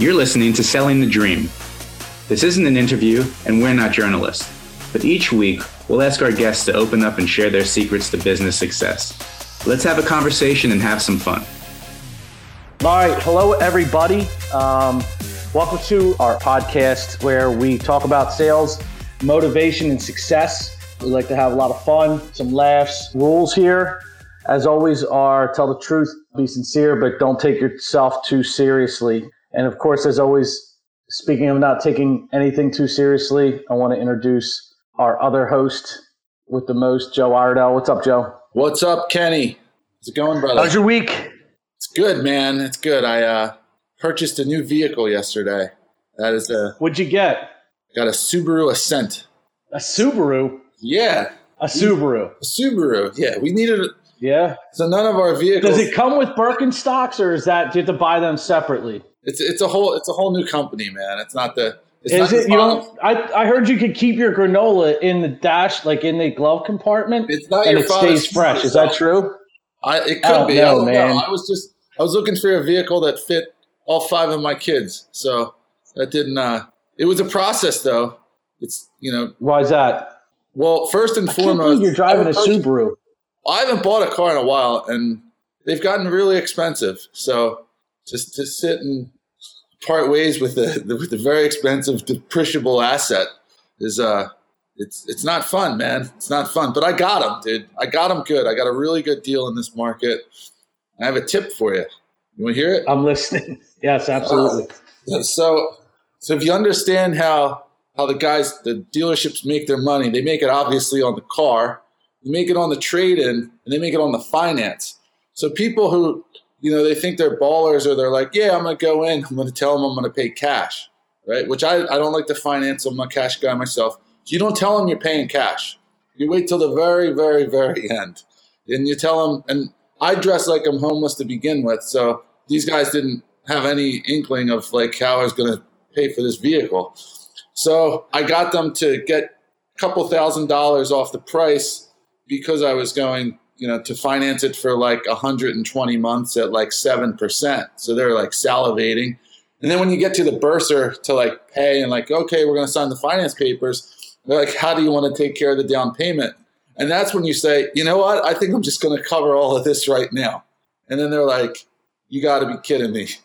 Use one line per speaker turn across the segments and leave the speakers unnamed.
You're listening to Selling the Dream. This isn't an interview, and we're not journalists. But each week, we'll ask our guests to open up and share their secrets to business success. Let's have a conversation and have some fun.
All right. Hello, everybody. Um, welcome to our podcast where we talk about sales, motivation, and success. We like to have a lot of fun, some laughs. Rules here, as always, are tell the truth, be sincere, but don't take yourself too seriously. And of course, as always, speaking of not taking anything too seriously, I want to introduce our other host with the most, Joe Iredell. What's up, Joe?
What's up, Kenny? How's it going, brother?
How's your week?
It's good, man. It's good. I uh, purchased a new vehicle yesterday. That is a
What'd you get?
got a Subaru Ascent.
A Subaru.
Yeah,
A Subaru.
a Subaru. Yeah, we needed it.
Yeah.
So none of our vehicles.
Does it come with Birkenstocks, or is that do you have to buy them separately?
It's it's a whole it's a whole new company, man. It's not the. It's
Is
not
it you don't? I I heard you could keep your granola in the dash, like in the glove compartment,
It's not
and
your
it stays fresh. Is that true?
I, it could
I
be.
know,
I don't
man.
know. I was just I was looking for a vehicle that fit all five of my kids. So that didn't. uh It was a process, though. It's you know.
Why is that?
Well, first and
I
foremost,
you're driving a Subaru.
I haven't bought a car in a while, and they've gotten really expensive. So just to sit and part ways with the with the very expensive depreciable asset is uh it's it's not fun, man. It's not fun. But I got them, dude. I got them good. I got a really good deal in this market. I have a tip for you. You want to hear it?
I'm listening. Yes, absolutely.
So, so if you understand how how the guys, the dealerships make their money, they make it obviously on the car, they make it on the trade in, and they make it on the finance. So people who, you know, they think they're ballers or they're like, yeah, I'm going to go in, I'm going to tell them I'm going to pay cash, right? Which I, I don't like to finance. I'm a cash guy myself. You don't tell them you're paying cash. You wait till the very, very, very end, and you tell them. And I dress like I'm homeless to begin with, so these guys didn't have any inkling of like how I was going to pay for this vehicle. So I got them to get a couple thousand dollars off the price because I was going, you know, to finance it for like 120 months at like 7%. So they're like salivating. And then when you get to the bursar to like pay and like, okay, we're going to sign the finance papers, they're like, how do you want to take care of the down payment? And that's when you say, you know what? I think I'm just going to cover all of this right now. And then they're like, you got to be kidding me.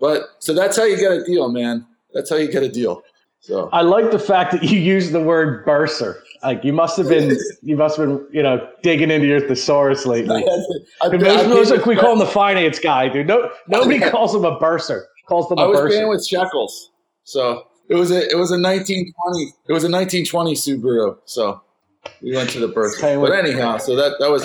But so that's how you get a deal, man. That's how you get a deal. So
I like the fact that you use the word bursar. Like you must have been, you must have been, you know, digging into your thesaurus lately.
I,
most like we call him the finance guy, dude. No, nobody calls him a bursar. Calls them
I was
bursar.
paying with shekels. So it was a it was a 1920 it was a 1920 Subaru. So we went to the birth.
With-
But anyhow, so that that was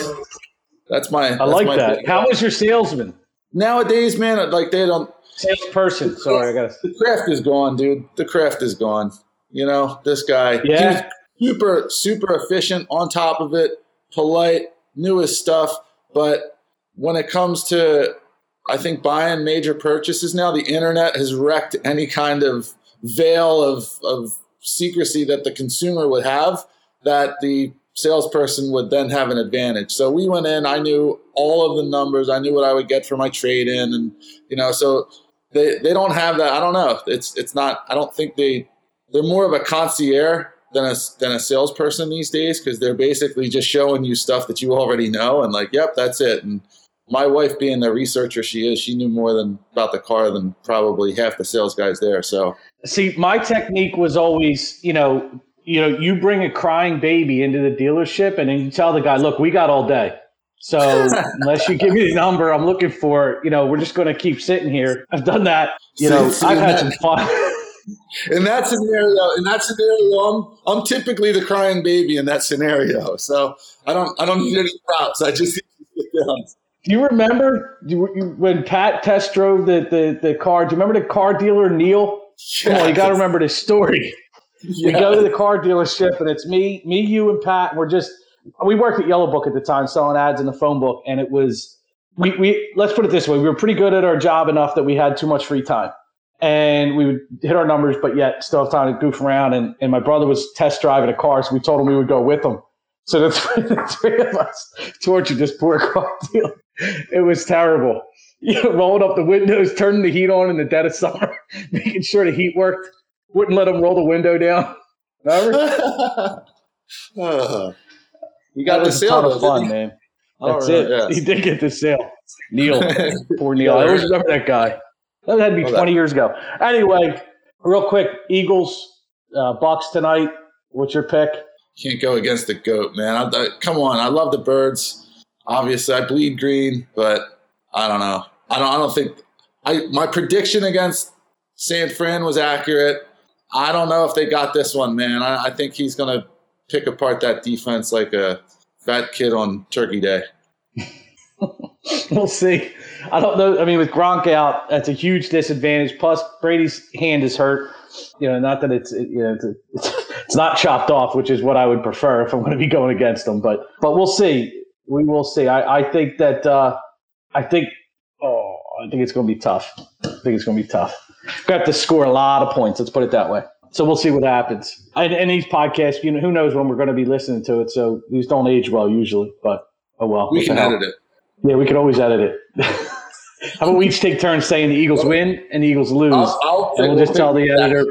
that's my
I like that.
thing.
How was your salesman?
nowadays, man? Like they don't.
Salesperson. Sorry, I got.
The craft is gone, dude. The craft is gone. You know, this guy. he
Yeah.
Super, super efficient, on top of it, polite, newest stuff. But when it comes to, I think, buying major purchases now, the internet has wrecked any kind of veil of, of secrecy that the consumer would have that the salesperson would then have an advantage. So we went in, I knew all of the numbers, I knew what I would get for my trade in and you know, so they they don't have that. I don't know. It's it's not I don't think they they're more of a concierge than a than a salesperson these days because they're basically just showing you stuff that you already know and like, yep, that's it. And my wife being the researcher she is, she knew more than about the car than probably half the sales guys there. So
See, my technique was always, you know, you know, you bring a crying baby into the dealership, and then you tell the guy, "Look, we got all day. So unless you give me the number I'm looking for, you know, we're just going to keep sitting here." I've done that. You know, I've had some fun.
in that scenario, in that scenario, I'm I'm typically the crying baby in that scenario. So I don't I don't need any props. I just need to sit down.
Do you remember when Pat test drove the, the, the car? Do you remember the car dealer, Neil? Come on, you got to remember this story. We go to the car dealership, and it's me, me, you, and Pat. And we're just we worked at Yellow Book at the time, selling ads in the phone book, and it was we we let's put it this way: we were pretty good at our job enough that we had too much free time, and we would hit our numbers, but yet still have time to goof around. And and my brother was test driving a car, so we told him we would go with him. So the three, the three of us tortured this poor car dealer. It was terrible. you know, rolling up the windows, turning the heat on in the dead of summer, making sure the heat worked. Wouldn't let him roll the window down. Remember?
Uh,
You got
That
this
was
a ton
Sail,
of
though,
fun, man. That's
right,
it.
yes.
He did get the sale. Neil, poor Neil. I always remember that guy. That had to be
Well,
20 years ago. Anyway, real quick, Eagles, uh, Bucks tonight. What's your pick?
Can't go against the goat, man. I, I, come on, I love the birds. Obviously, I bleed green, but I don't know. I don't. I don't think. I my prediction against San Fran was accurate. I don't know if they got this one, man. I, I think he's gonna pick apart that defense like a fat kid on Turkey Day.
We'll see. I don't know. I mean, with Gronk out, that's a huge disadvantage. Plus, Brady's hand is hurt. You know, not that it's it, you know it's, it's, it's not chopped off, which is what I would prefer if I'm going to be going against them. But but we'll see. We will see. I, I think that uh, I think oh I think it's going to be tough. I think it's going to be tough. Got to score a lot of points. Let's put it that way. So we'll see what happens. And, and these podcasts, you know, who knows when we're going to be listening to it. So these don't age well usually. But oh well.
We can edit it.
Yeah, we could always edit it. How about we each take turns saying the Eagles win and the Eagles lose,
I'll, I'll
and we'll just tell the editor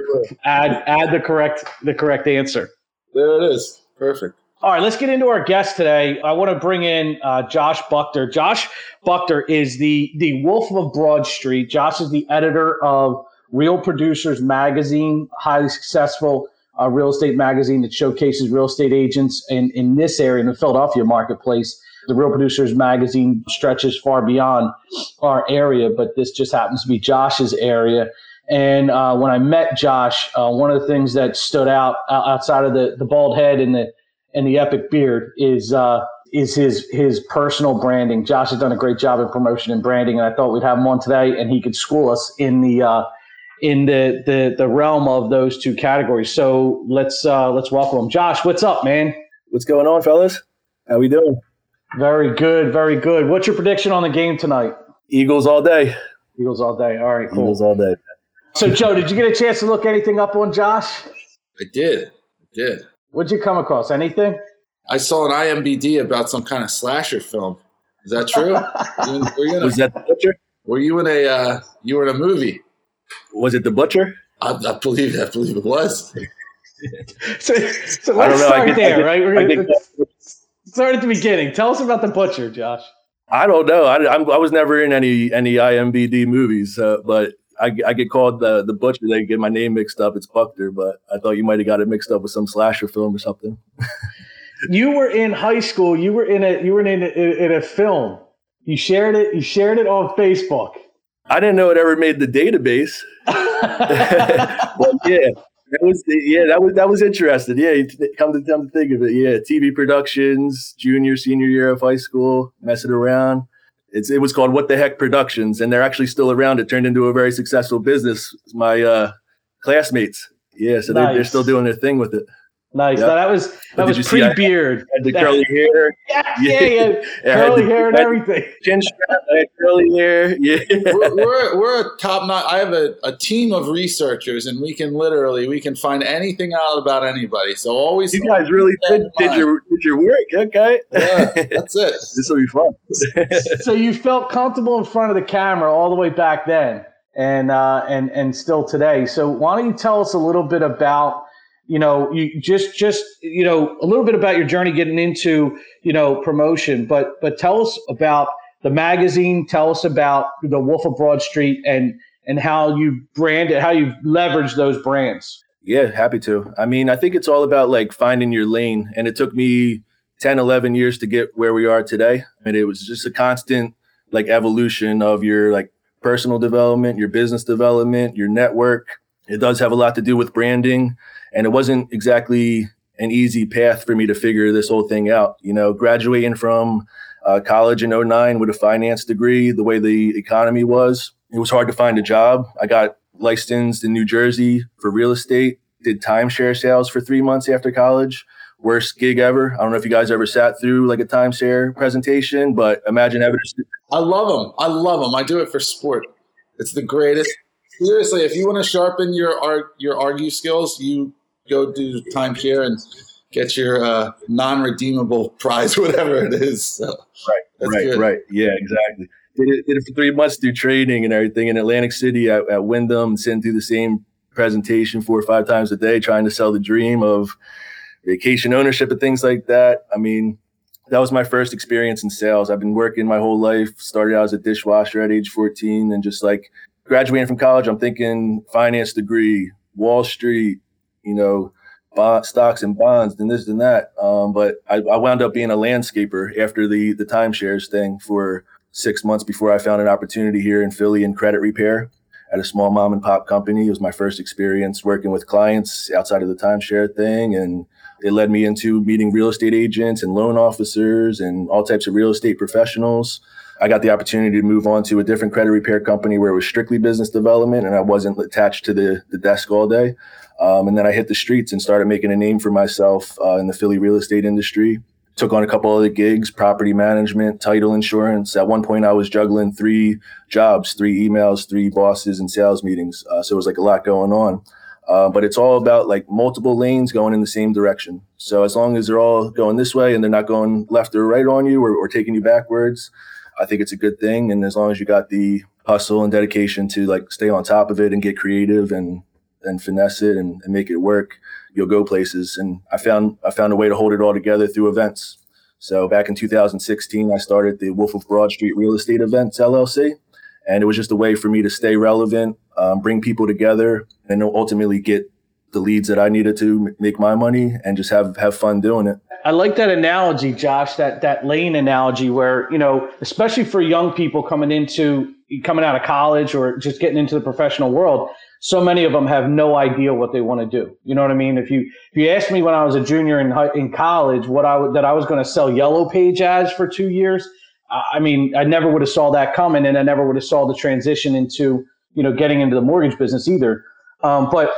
add add the correct the correct answer.
There it is. Perfect.
All right, let's get into our guest today. I want to bring in uh, Josh Buchter. Josh Buchter is the the Wolf of Broad Street. Josh is the editor of Real Producers Magazine, highly successful uh, real estate magazine that showcases real estate agents in in this area in the Philadelphia marketplace. The Real Producers Magazine stretches far beyond our area, but this just happens to be Josh's area. And uh, when I met Josh, uh, one of the things that stood out uh, outside of the, the bald head and the and the epic beard is uh, is his his personal branding. Josh has done a great job in promotion and branding, and I thought we'd have him on today, and he could school us in the uh, in the, the the realm of those two categories. So let's uh, let's welcome him, Josh. What's up, man?
What's going on, fellas? How we doing?
Very good, very good. What's your prediction on the game tonight?
Eagles all day.
Eagles all day. All right, cool.
Eagles all day.
So, Joe, did you get a chance to look anything up on Josh?
I did. I did.
What'd you come across? Anything?
I saw an IMBD about some kind of slasher film. Is that true? Were, you in a,
Was that the butcher?
were you in a uh, you were in a movie?
Was it the butcher?
I, I believe I believe it was.
So, so let's
don't know. I
start
get- I
there, right? We're gonna
get-
let's start at the beginning. Tell us about the butcher, Josh.
I don't know. I, I'm, I was never in any any IMBD movies, uh, but I, I get called the the butcher. They get my name mixed up. It's Buchter, but I thought you might have got it mixed up with some slasher film or something.
You were in high school. You were in a you were in a, in a film. You shared it. You shared it on Facebook.
I didn't know it ever made the database. but yeah, that was yeah, that was that was interesting. Yeah, come to come to think of it, yeah, TV productions, junior senior year of high school, messing around. It's it was called What the Heck Productions, and they're actually still around. It turned into a very successful business. My uh, classmates, yeah, so they're, they're still doing their thing with it.
Nice.
Yeah.
Now, that was that was
you see I-
pre beard.
Had the curly hair,
Yeah,
Yeah.
yeah, yeah.
I had
Curly
the-
hair and
I had
everything.
chin strap, I had curly hair, yeah.
We're, we're, we're a top notch. I have a, a team of researchers, and we can literally we can find anything out about anybody. So always,
You guys really did, did your did your work, okay?
yeah, that's it.
this will be fun.
so you felt comfortable in front of the camera all the way back then and uh, and and still today so why don't you tell us a little bit about you know you just just you know a little bit about your journey getting into you know promotion but but tell us about the magazine tell us about the wolf of broad street and and how you branded how you leveraged those brands
Yeah, happy to. I mean, I think it's all about like finding your lane. And it took me 10, 11 years to get where we are today. And it was just a constant like evolution of your like personal development, your business development, your network. It does have a lot to do with branding. And it wasn't exactly an easy path for me to figure this whole thing out. You know, graduating from uh, college in 09 with a finance degree, the way the economy was, it was hard to find a job. I got licensed in New Jersey for real estate, did timeshare sales for three months after college. Worst gig ever. I don't know if you guys ever sat through like a timeshare presentation, but imagine having
I love them. I love them. I do it for sport. It's the greatest. Seriously, if you want to sharpen your arg, your argue skills, you go do timeshare and get your uh, non-redeemable prize, whatever it is. So,
Right, right,
good.
right. Yeah, exactly. did it, did it for three months through training and everything in Atlantic City at, at Wyndham, sitting through the same presentation four or five times a day, trying to sell the dream of vacation ownership and things like that. I mean, that was my first experience in sales. I've been working my whole life. Started out as a dishwasher at age 14 and just like graduating from college, I'm thinking finance degree, Wall Street, you know, bond, stocks and bonds, and this and that. Um, but I, I wound up being a landscaper after the the timeshares thing for six months before I found an opportunity here in Philly in credit repair at a small mom and pop company. It was my first experience working with clients outside of the timeshare thing. And it led me into meeting real estate agents and loan officers and all types of real estate professionals. I got the opportunity to move on to a different credit repair company where it was strictly business development and I wasn't attached to the, the desk all day. Um, and then I hit the streets and started making a name for myself uh, in the Philly real estate industry took on a couple other gigs, property management, title insurance. At one point, I was juggling three jobs, three emails, three bosses, and sales meetings. Uh, so it was like a lot going on. Uh, but it's all about like multiple lanes going in the same direction. So as long as they're all going this way and they're not going left or right on you or, or taking you backwards, I think it's a good thing. And as long as you got the hustle and dedication to like stay on top of it and get creative and and finesse it and, and make it work, you'll go places. And I found I found a way to hold it all together through events. So back in 2016, I started the Wolf of Broad Street Real Estate Events LLC, and it was just a way for me to stay relevant, um, bring people together, and ultimately get the leads that I needed to make my money and just have have fun doing it.
I like that analogy, Josh. That that lane analogy, where you know, especially for young people coming into coming out of college or just getting into the professional world, so many of them have no idea what they want to do. You know what I mean? If you if you asked me when I was a junior in in college what I would that I was going to sell yellow page ads for two years, I mean I never would have saw that coming, and I never would have saw the transition into you know getting into the mortgage business either. Um, but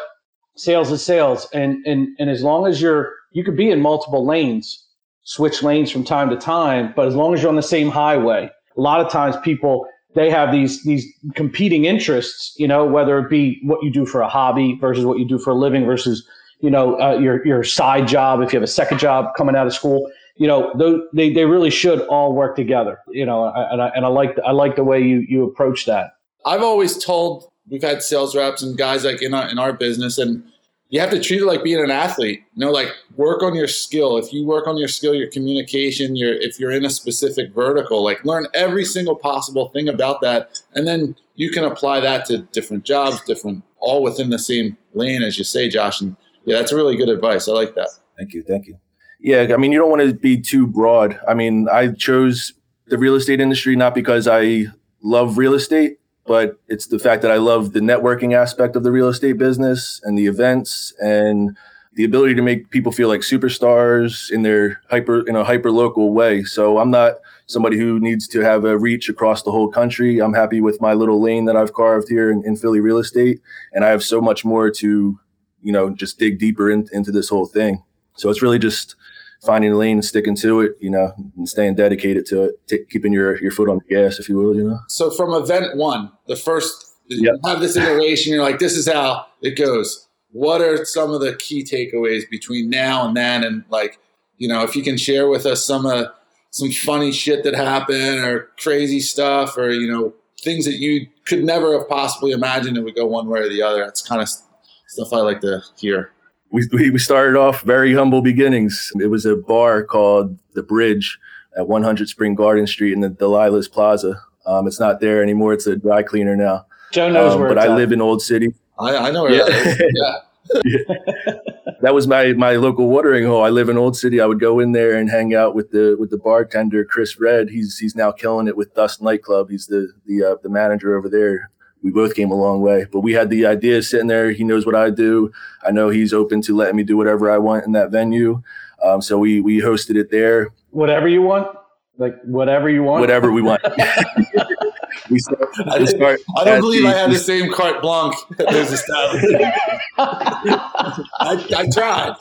sales is sales, and and and as long as you're you could be in multiple lanes, switch lanes from time to time, but as long as you're on the same highway, a lot of times people they have these these competing interests you know whether it be what you do for a hobby versus what you do for a living versus you know uh, your your side job. If you have a second job coming out of school you know they, they really should all work together you know and I, and I like I like the way you you approach that.
I've always told we've had sales reps and guys like in our in our business and you have to treat it like being an athlete. You know, like work on your skill. If you work on your skill, your communication, your if you're in a specific vertical, like learn every single possible thing about that, and then you can apply that to different jobs, different all within the same lane, as you say, Josh. And yeah, that's really good advice. I like that.
Thank you. Thank you. Yeah, I mean, you don't want to be too broad. I mean, I chose the real estate industry not because I love real estate but it's the fact that I love the networking aspect of the real estate business and the events and the ability to make people feel like superstars in their hyper in a hyper local way. So I'm not somebody who needs to have a reach across the whole country. I'm happy with my little lane that I've carved here in, in Philly real estate, and I have so much more to, you know, just dig deeper in, into this whole thing. So it's really just finding a lane and sticking to it, you know, and staying dedicated to it, t- keeping your your foot on the gas, if you will, you know.
So from event one, the first yep. you have this iteration, you're like, this is how it goes. What are some of the key takeaways between now and then, and like, you know, if you can share with us some uh, some funny shit that happened or crazy stuff or you know things that you could never have possibly imagined it would go one way or the other. That's kind of stuff I like to hear
we, we started off very humble beginnings. It was a bar called The Bridge at 100 Spring Garden Street in the Delilah's Plaza. Um, it's not there anymore. It's a dry cleaner now.
Joe knows um, where.
But I
at.
live in Old City.
I, I know where yeah. that
is. Yeah. yeah. that was my my local watering hole. I live in Old City. I would go in there and hang out with the with the bartender Chris Red. He's he's now killing it with Dust Nightclub. He's the the uh, the manager over there we both came a long way. But we had the idea sitting there. He knows what I do. I know he's open to letting me do whatever I want in that venue. Um, so we we hosted it there.
Whatever you want, like whatever you want.
Whatever we want.
we start, I, start I don't believe the, I have the same carte blanche as established. I, I tried.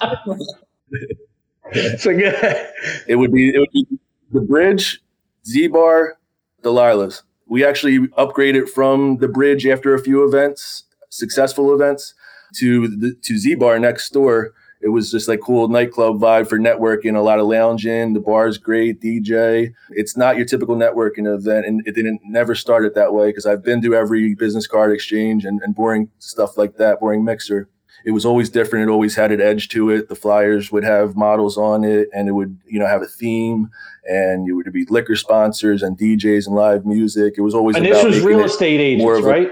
so good. It would be it would be the bridge, Z bar, Delilah's we actually upgraded from the bridge after a few events, successful events, to the to Z Bar next door. it was just like cool nightclub vibe for networking, a lot of lounging. The bar's great, DJ. It's not your typical networking event, and it didn't never started that way because I've been to every business card exchange and, and boring stuff like that, boring mixer. It was always different. It always had an edge to it. The flyers would have models on it, and it would you know have a theme, and it would be liquor sponsors and DJs and live music. It was always
and this was real estate agents, right?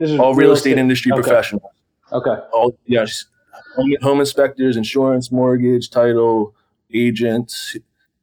This is all real, estate, estate industry okay. professionals.
Okay.
All yes, home inspectors, insurance, mortgage, title, agents.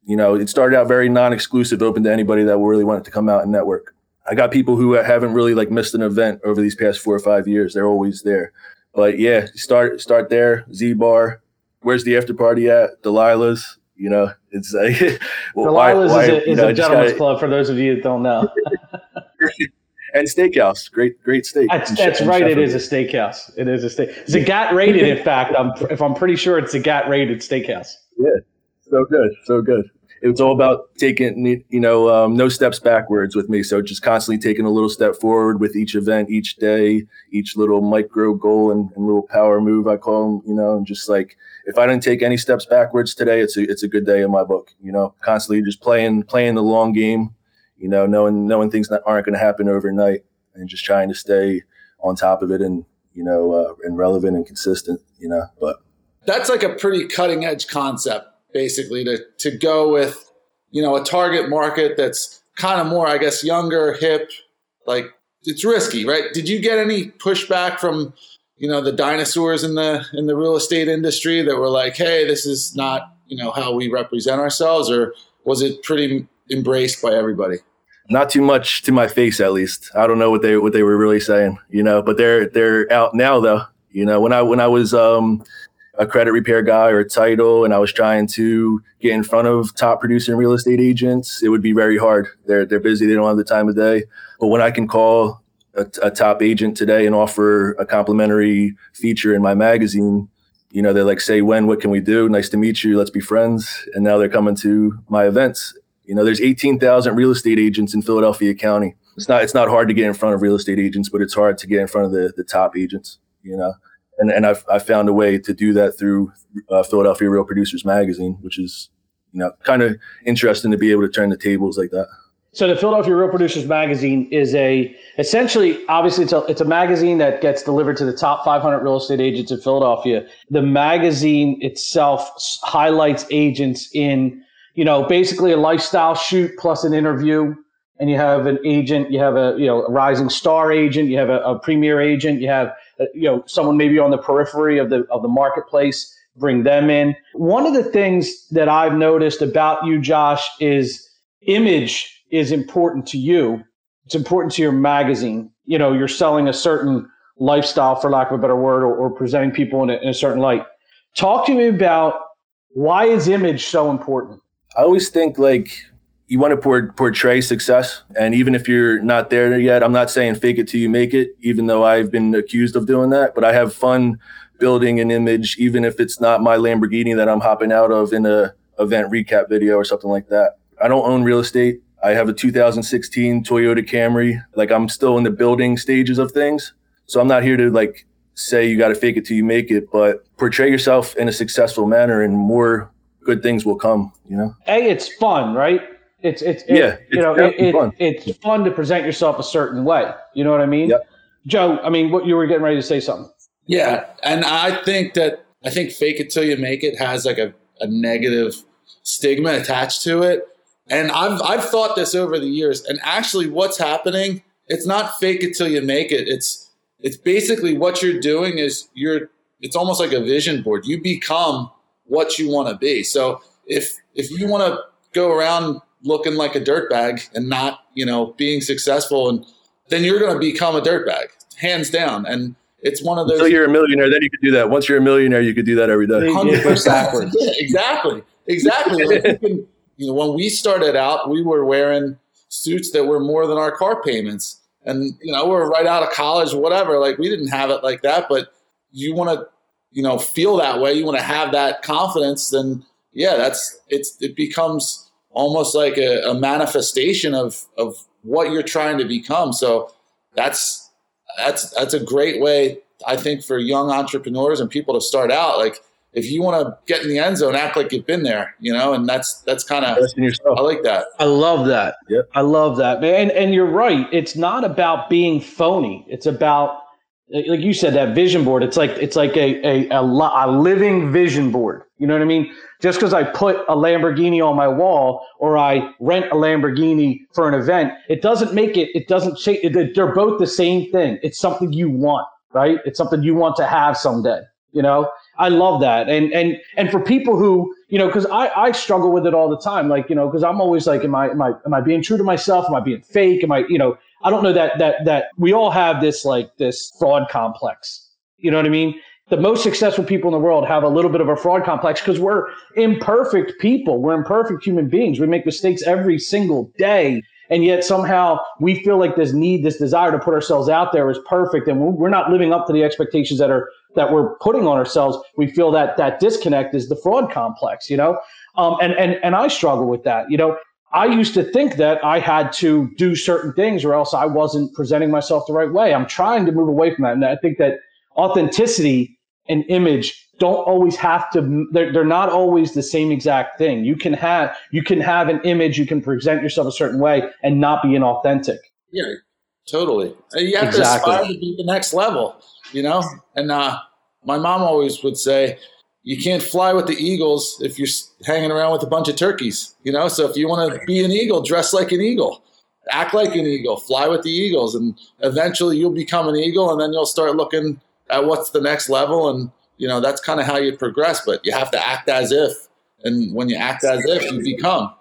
You know, it started out very non-exclusive, open to anybody that really wanted to come out and network. I got people who haven't really like missed an event over these past four or five years. They're always there. But yeah, start start there. Z Bar. Where's the after party at? Delilah's. You know, it's like
Delilah's why, is a, is know, a gentleman's gotta, club for those of you that don't know.
and steakhouse. Great, great steak.
That's, that's right. It is a steakhouse. It is a steak. Zagat rated. in fact, I'm if I'm pretty sure it's Zagat rated steakhouse.
Yeah, so good, so good. It's all about taking, you know, um, no steps backwards with me. So just constantly taking a little step forward with each event, each day, each little micro goal and, and little power move. I call them, you know, and just like if I didn't take any steps backwards today, it's a it's a good day in my book. You know, constantly just playing playing the long game you know, knowing knowing things that aren't going to happen overnight, and just trying to stay on top of it and you know uh, and relevant and consistent. You know, but
that's like a pretty cutting edge concept, basically, to to go with you know a target market that's kind of more, I guess, younger, hip, like it's risky, right? Did you get any pushback from you know the dinosaurs in the in the real estate industry that were like, hey, this is not you know how we represent ourselves, or was it pretty embraced by everybody?
not too much to my face at least. I don't know what they what they were really saying, you know, but they're they're out now though. You know, when I when I was um, a credit repair guy or a title and I was trying to get in front of top producing real estate agents, it would be very hard. They're they're busy, they don't have the time of day. But when I can call a, a top agent today and offer a complimentary feature in my magazine, you know, they're like, say when, what can we do? Nice to meet you. Let's be friends. And now they're coming to my events you know, there's 18,000 real estate agents in Philadelphia County. It's not it's not hard to get in front of real estate agents, but it's hard to get in front of the the top agents. You know, and and I've I found a way to do that through uh, Philadelphia Real Producers Magazine, which is you know kind of interesting to be able to turn the tables like that.
So the Philadelphia Real Producers Magazine is a essentially, obviously, it's a it's a magazine that gets delivered to the top 500 real estate agents in Philadelphia. The magazine itself highlights agents in you know, basically a lifestyle shoot plus an interview. And you have an agent, you have a you know a rising star agent, you have a, a premier agent, you have Uh, you know someone maybe on the periphery of the of the marketplace. Bring them in. One of the things that I've noticed about you, Josh, is image is important to you. It's important to your magazine. You know, you're selling a certain lifestyle, for lack of a better word, or, or presenting people in a, in a certain light. Talk to me about why is image so important?
I always think like you want to portray success, and even if you're not there yet, I'm not saying fake it till you make it. Even though I've been accused of doing that, but I have fun building an image, even if it's not my Lamborghini that I'm hopping out of in a event recap video or something like that. I don't own real estate. I have a 2016 Toyota Camry. Like I'm still in the building stages of things. So I'm not here to like say you got to fake it till you make it, but portray yourself in a successful manner and more good things will come. You know.
A, it's fun, right? It's it's it, yeah. you know it, it, fun. it's fun to present yourself a certain way. You know what I mean?
Yep.
Joe, I mean, what you were getting ready to say something.
Yeah, and I think that I think fake it till you make it has like a, a negative stigma attached to it. And I've I've thought this over the years. And actually what's happening, it's not fake it till you make it. It's it's basically what you're doing is you're it's almost like a vision board. You become what you want to be. So if if you want to go around looking like a dirtbag and not, you know, being successful, and then you're going to become a dirtbag, hands down. And it's one of those.
Until you're a millionaire, then you could do that. Once you're a millionaire, you could do that every day.
Hundred percent. Exactly. Exactly. like can, you know, when we started out, we were wearing suits that were more than our car payments, and you know, we we're right out of college, whatever. Like we didn't have it like that, but you want to you know feel that way you want to have that confidence then yeah that's it's it becomes almost like a, a, manifestation of of what you're trying to become so that's that's that's a great way i think for young entrepreneurs and people to start out like if you want to get in the end zone, act like you've been there, you know, and that's that's kind of I like that.
I love that. Yeah, I love that, man. And, and you're right. It's not about being phony. It's about like you said that vision board. It's like it's like a a, a, a living vision board. You know what I mean? Just because I put a Lamborghini on my wall or I rent a Lamborghini for an event, it doesn't make it. It doesn't change. They're both the same thing. It's something you want, right? It's something you want to have someday. You know, I love that. And and and for people who, you know, because I, I struggle with it all the time. Like, you know, because I'm always like, am I am I am I being true to myself? Am I being fake? Am I, you know, I don't know that that that we all have this like this fraud complex. You know what I mean? The most successful people in the world have a little bit of a fraud complex because we're imperfect people. We're imperfect human beings. We make mistakes every single day. And yet somehow we feel like this need, this desire to put ourselves out there is perfect. And we're not living up to the expectations that are that we're putting on ourselves, we feel that that disconnect is the fraud complex, you know? Um, and, and, and I struggle with that. You know, I used to think that I had to do certain things or else I wasn't presenting myself the right way. I'm trying to move away from that. And I think that authenticity and image don't always have to they're, they're not always the same exact thing you can have you can have an image you can present yourself a certain way and not be inauthentic
yeah totally you have exactly. to aspire to be the next level you know? And uh, my mom always would say, you can't fly with the eagles if you're hanging around with a bunch of turkeys, you know? So if you want to be an eagle, dress like an eagle, act like an eagle, fly with the eagles, and eventually you'll become an eagle, and then you'll start looking at what's the next level. And, you know, that's kind of how you progress, but you have to act as if. And when you act as if, you become.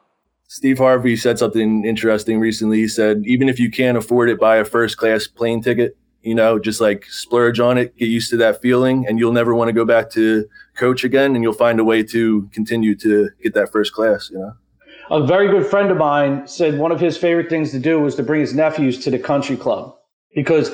Steve Harvey said something interesting recently. He said, even if you can't afford it, buy a first class plane ticket you know, just like splurge on it, get used to that feeling, and you'll never want to go back to coach again, and you'll find a way to continue to get that first class, you know.
A very good friend of mine said one of his favorite things to do was to bring his nephews to the country club because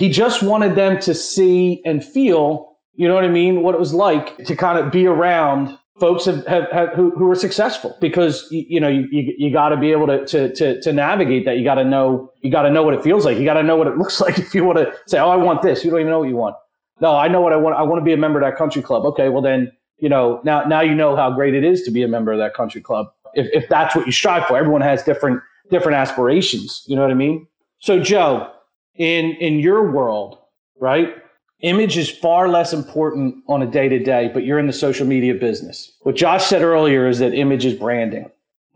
he just wanted them to see and feel, you know what I mean, what it was like to kind of be around folks have, have, have who, who are successful. Because you, you know you, you, you got to be able to, to, to, to navigate that. You got to know you got to know what it feels like. You got to know what it looks like if you want to say oh i want this. You don't even know what you want. No i know what i want. I want to be a member of that country club. Okay well then you know now now you know how great it is to be a member of that country club. If, if that's what you strive for everyone has different different aspirations. You know what i mean? So joe in in your world right Image is far less important on a day to day, but you're in the social media business. What Josh said earlier is that image is branding.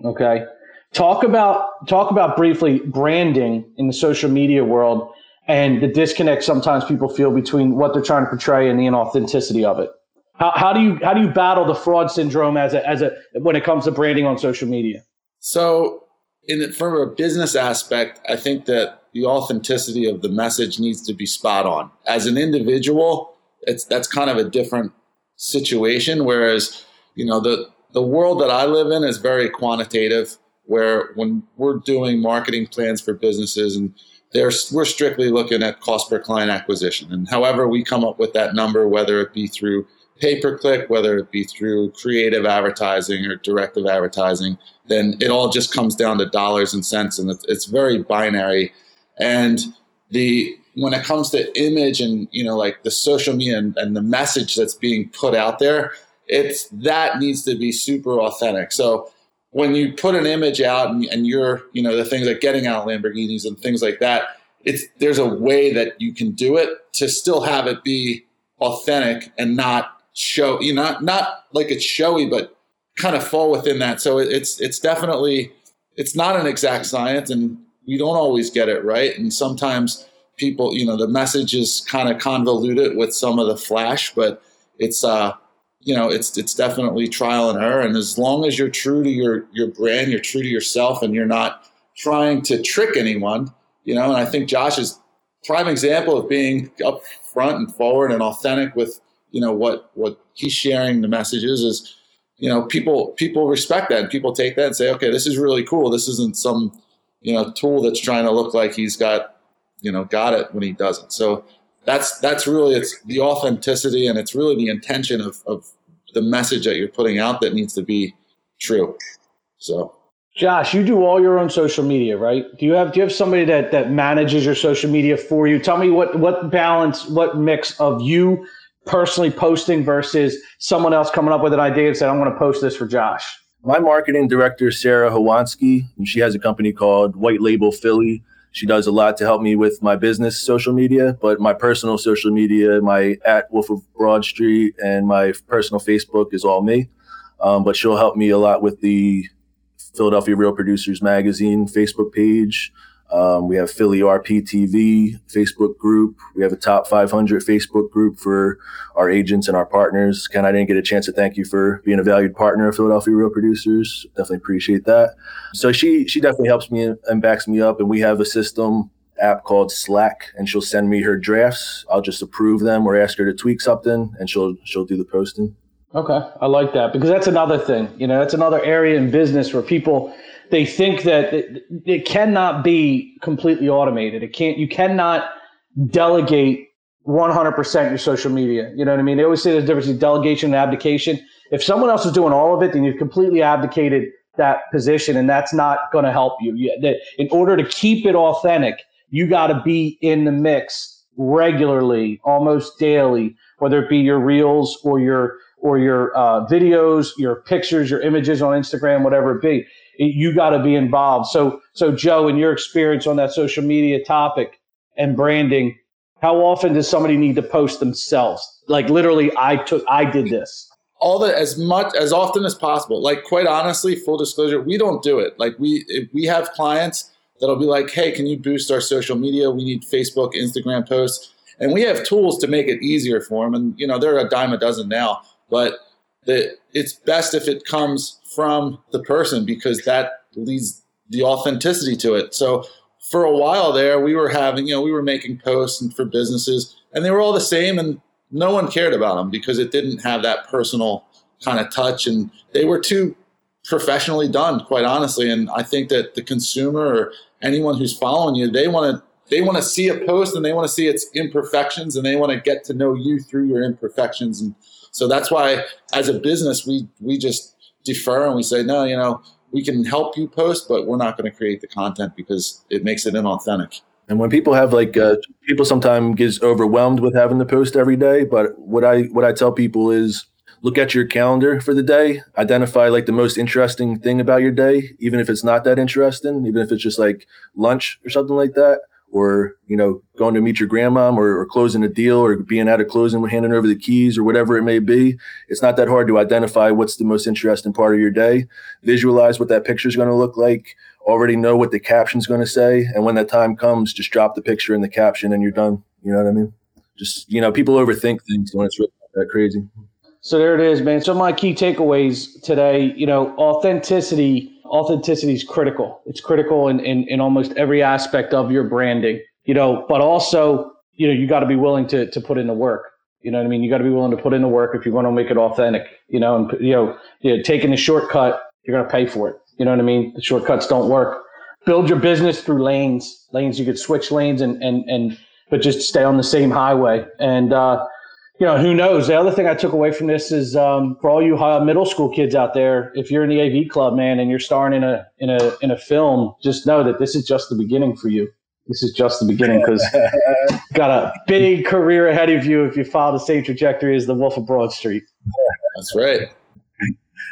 Okay. Talk about, talk about briefly branding in the social media world and the disconnect sometimes people feel between what they're trying to portray and the inauthenticity of it. How, how do you, how do you battle the fraud syndrome as a, as a, when it comes to branding on social media?
So in the, from a business aspect, I think that the authenticity of the message needs to be spot on. As an individual, it's that's kind of a different situation. Whereas, you know, the the world that I live in is very quantitative. Where when we're doing marketing plans for businesses and we're strictly looking at cost per client acquisition. And however we come up with that number, whether it be through pay per click, whether it be through creative advertising or directive advertising, then it all just comes down to dollars and cents. And it's, it's very binary and the when it comes to image and you know like the social media and, and the message that's being put out there, it's that needs to be super authentic. So when you put an image out and, and you're you know the things like getting out Lamborghinis and things like that, it's there's a way that you can do it to still have it be authentic and not show you know not not like it's showy but kind of fall within that so it's it's definitely it's not an exact science and we don't always get it right. And sometimes people, you know, the message is kind of convoluted with some of the flash, but it's, uh, you know, it's it's definitely trial and error. And as long as you're true to your your brand, you're true to yourself, and you're not trying to trick anyone, you know. And I think Josh is prime example of being up front and forward and authentic with you know what what he's sharing the messages is you know people people respect that and people take that and say okay this is really cool this isn't some you know tool that's trying to look like he's got you know got it when he doesn't. So that's that's really it's the authenticity and it's really the intention of, of the message that you're putting out that needs to be true. So
Josh, you do all your own social media, right? Do you have do you have somebody that that manages your social media for you? Tell me what what balance, what mix of you personally posting versus someone else coming up with an idea and saying, I'm going to post this for Josh?
My marketing director, Sarah Hawansky, she has a company called White Label Philly. She does a lot to help me with my business social media, but my personal social media, my at Wolf of Broad Street and my personal Facebook is all me. Um, but she'll help me a lot with the Philadelphia Real Producers Magazine Facebook page, um, we have Philly RPTV Facebook group. We have a top 500 Facebook group for our agents and our partners. Ken, I didn't get a chance to thank you for being a valued partner of Philadelphia Real Producers. Definitely appreciate that. So she she definitely helps me and backs me up. And we have a system app called Slack, and she'll send me her drafts. I'll just approve them or ask her to tweak something, and she'll she'll do the posting.
Okay, I like that because that's another thing. You know, that's another area in business where people they think that it, cannot be completely automated. It can't. You cannot delegate 100% your social media. You know what I mean? They always say there's a difference between delegation and abdication. If someone else is doing all of it, then you've completely abdicated that position, and that's not going to help you. in order to keep it authentic, you got to be in the mix regularly, almost daily, whether it be your reels or your or your uh, videos, your pictures, your images on Instagram, whatever it be you got to be involved. So, so Joe, in your experience on that social media topic and branding, how often does somebody need to post themselves? Like literally, I took, I did this.
All the as much as often as possible. Like quite honestly, full disclosure, we don't do it. Like we we have clients that'll be like, "Hey, can you boost our social media? We need Facebook, Instagram posts." And we have tools to make it easier for them. And you know, they're a dime a dozen now, but it's best if it comes from the person because that leads the authenticity to it. So for a while there, we were having, you know, we were making posts and for businesses, and they were all the same, and no one cared about them because it didn't have that personal kind of touch, and they were too professionally done, quite honestly. And I think that the consumer or anyone who's following you, they want to they want to see a post and they want to see its imperfections and they want to get to know you through your imperfections and so that's why as a business we we just defer and we say, no, you know, we can help you post, but we're not going to create the content because it makes it inauthentic.
And when people have like uh, people sometimes gets overwhelmed with having to post every day, but what I what I tell people is look at your calendar for the day, identify like the most interesting thing about your day, even if it's not that interesting, even if it's just like lunch or something like that or you know going to meet your grandmom or, or, closing a deal or being at a closing handing over the keys or whatever it may be it's not that hard to identify what's the most interesting part of your day. Visualize what that picture is going to look like. Already know what the caption is going to say. And when that time comes just drop the picture and the caption and you're done. You know what i mean? Just you know people overthink things when it's really that crazy.
So there it is man. So my key takeaways today you know authenticity authenticity is critical. It's critical in, in, in almost every aspect of your branding, you know, but also, you know, you got to be willing to, to put in the work. You know what I mean? You got to be willing to put in the work if you want to make it authentic, you know, and, you know, you know taking the shortcut, you're going to pay for it. You know what I mean? The shortcuts don't work. Build your business through lanes, lanes you could switch lanes and, and, and, but just stay on the same highway. And, uh, you know, who knows? The other thing I took away from this is um, for all you middle school kids out there, if you're in the AV club, man, and you're starring in a in a in a film, just know that this is just the beginning for you. This is just the beginning because got a big career ahead of you if you follow the same trajectory as the Wolf of Broad Street.
That's right.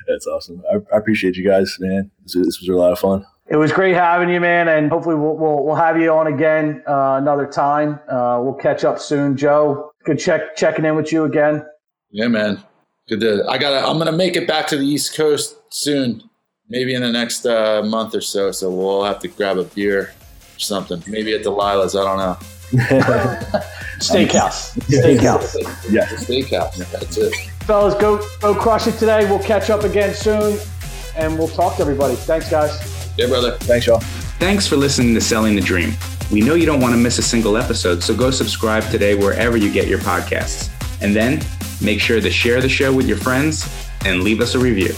That's awesome. I, I, appreciate you guys, man. This, this was a lot of fun.
It was great having you, man, and hopefully we'll we'll, we'll have you on again uh, another time. Uh, we'll catch up soon, Joe. Good check checking in with you again.
Yeah, man. Good to. I got. I'm gonna make it back to the East Coast soon. Maybe in the next uh, month or so. So we'll have to grab a beer or something. Maybe at Delilah's. I don't know.
Steakhouse. Steakhouse.
yeah. Steakhouse. That's it.
Fellas, go go crush it today. We'll catch up again soon, and we'll talk to everybody. Thanks, guys.
Yeah, brother.
Thanks, y'all.
Thanks for listening to Selling the Dream. We know you don't want to miss a single episode, so go subscribe today wherever you get your podcasts. And then make sure to share the show with your friends and leave us a review.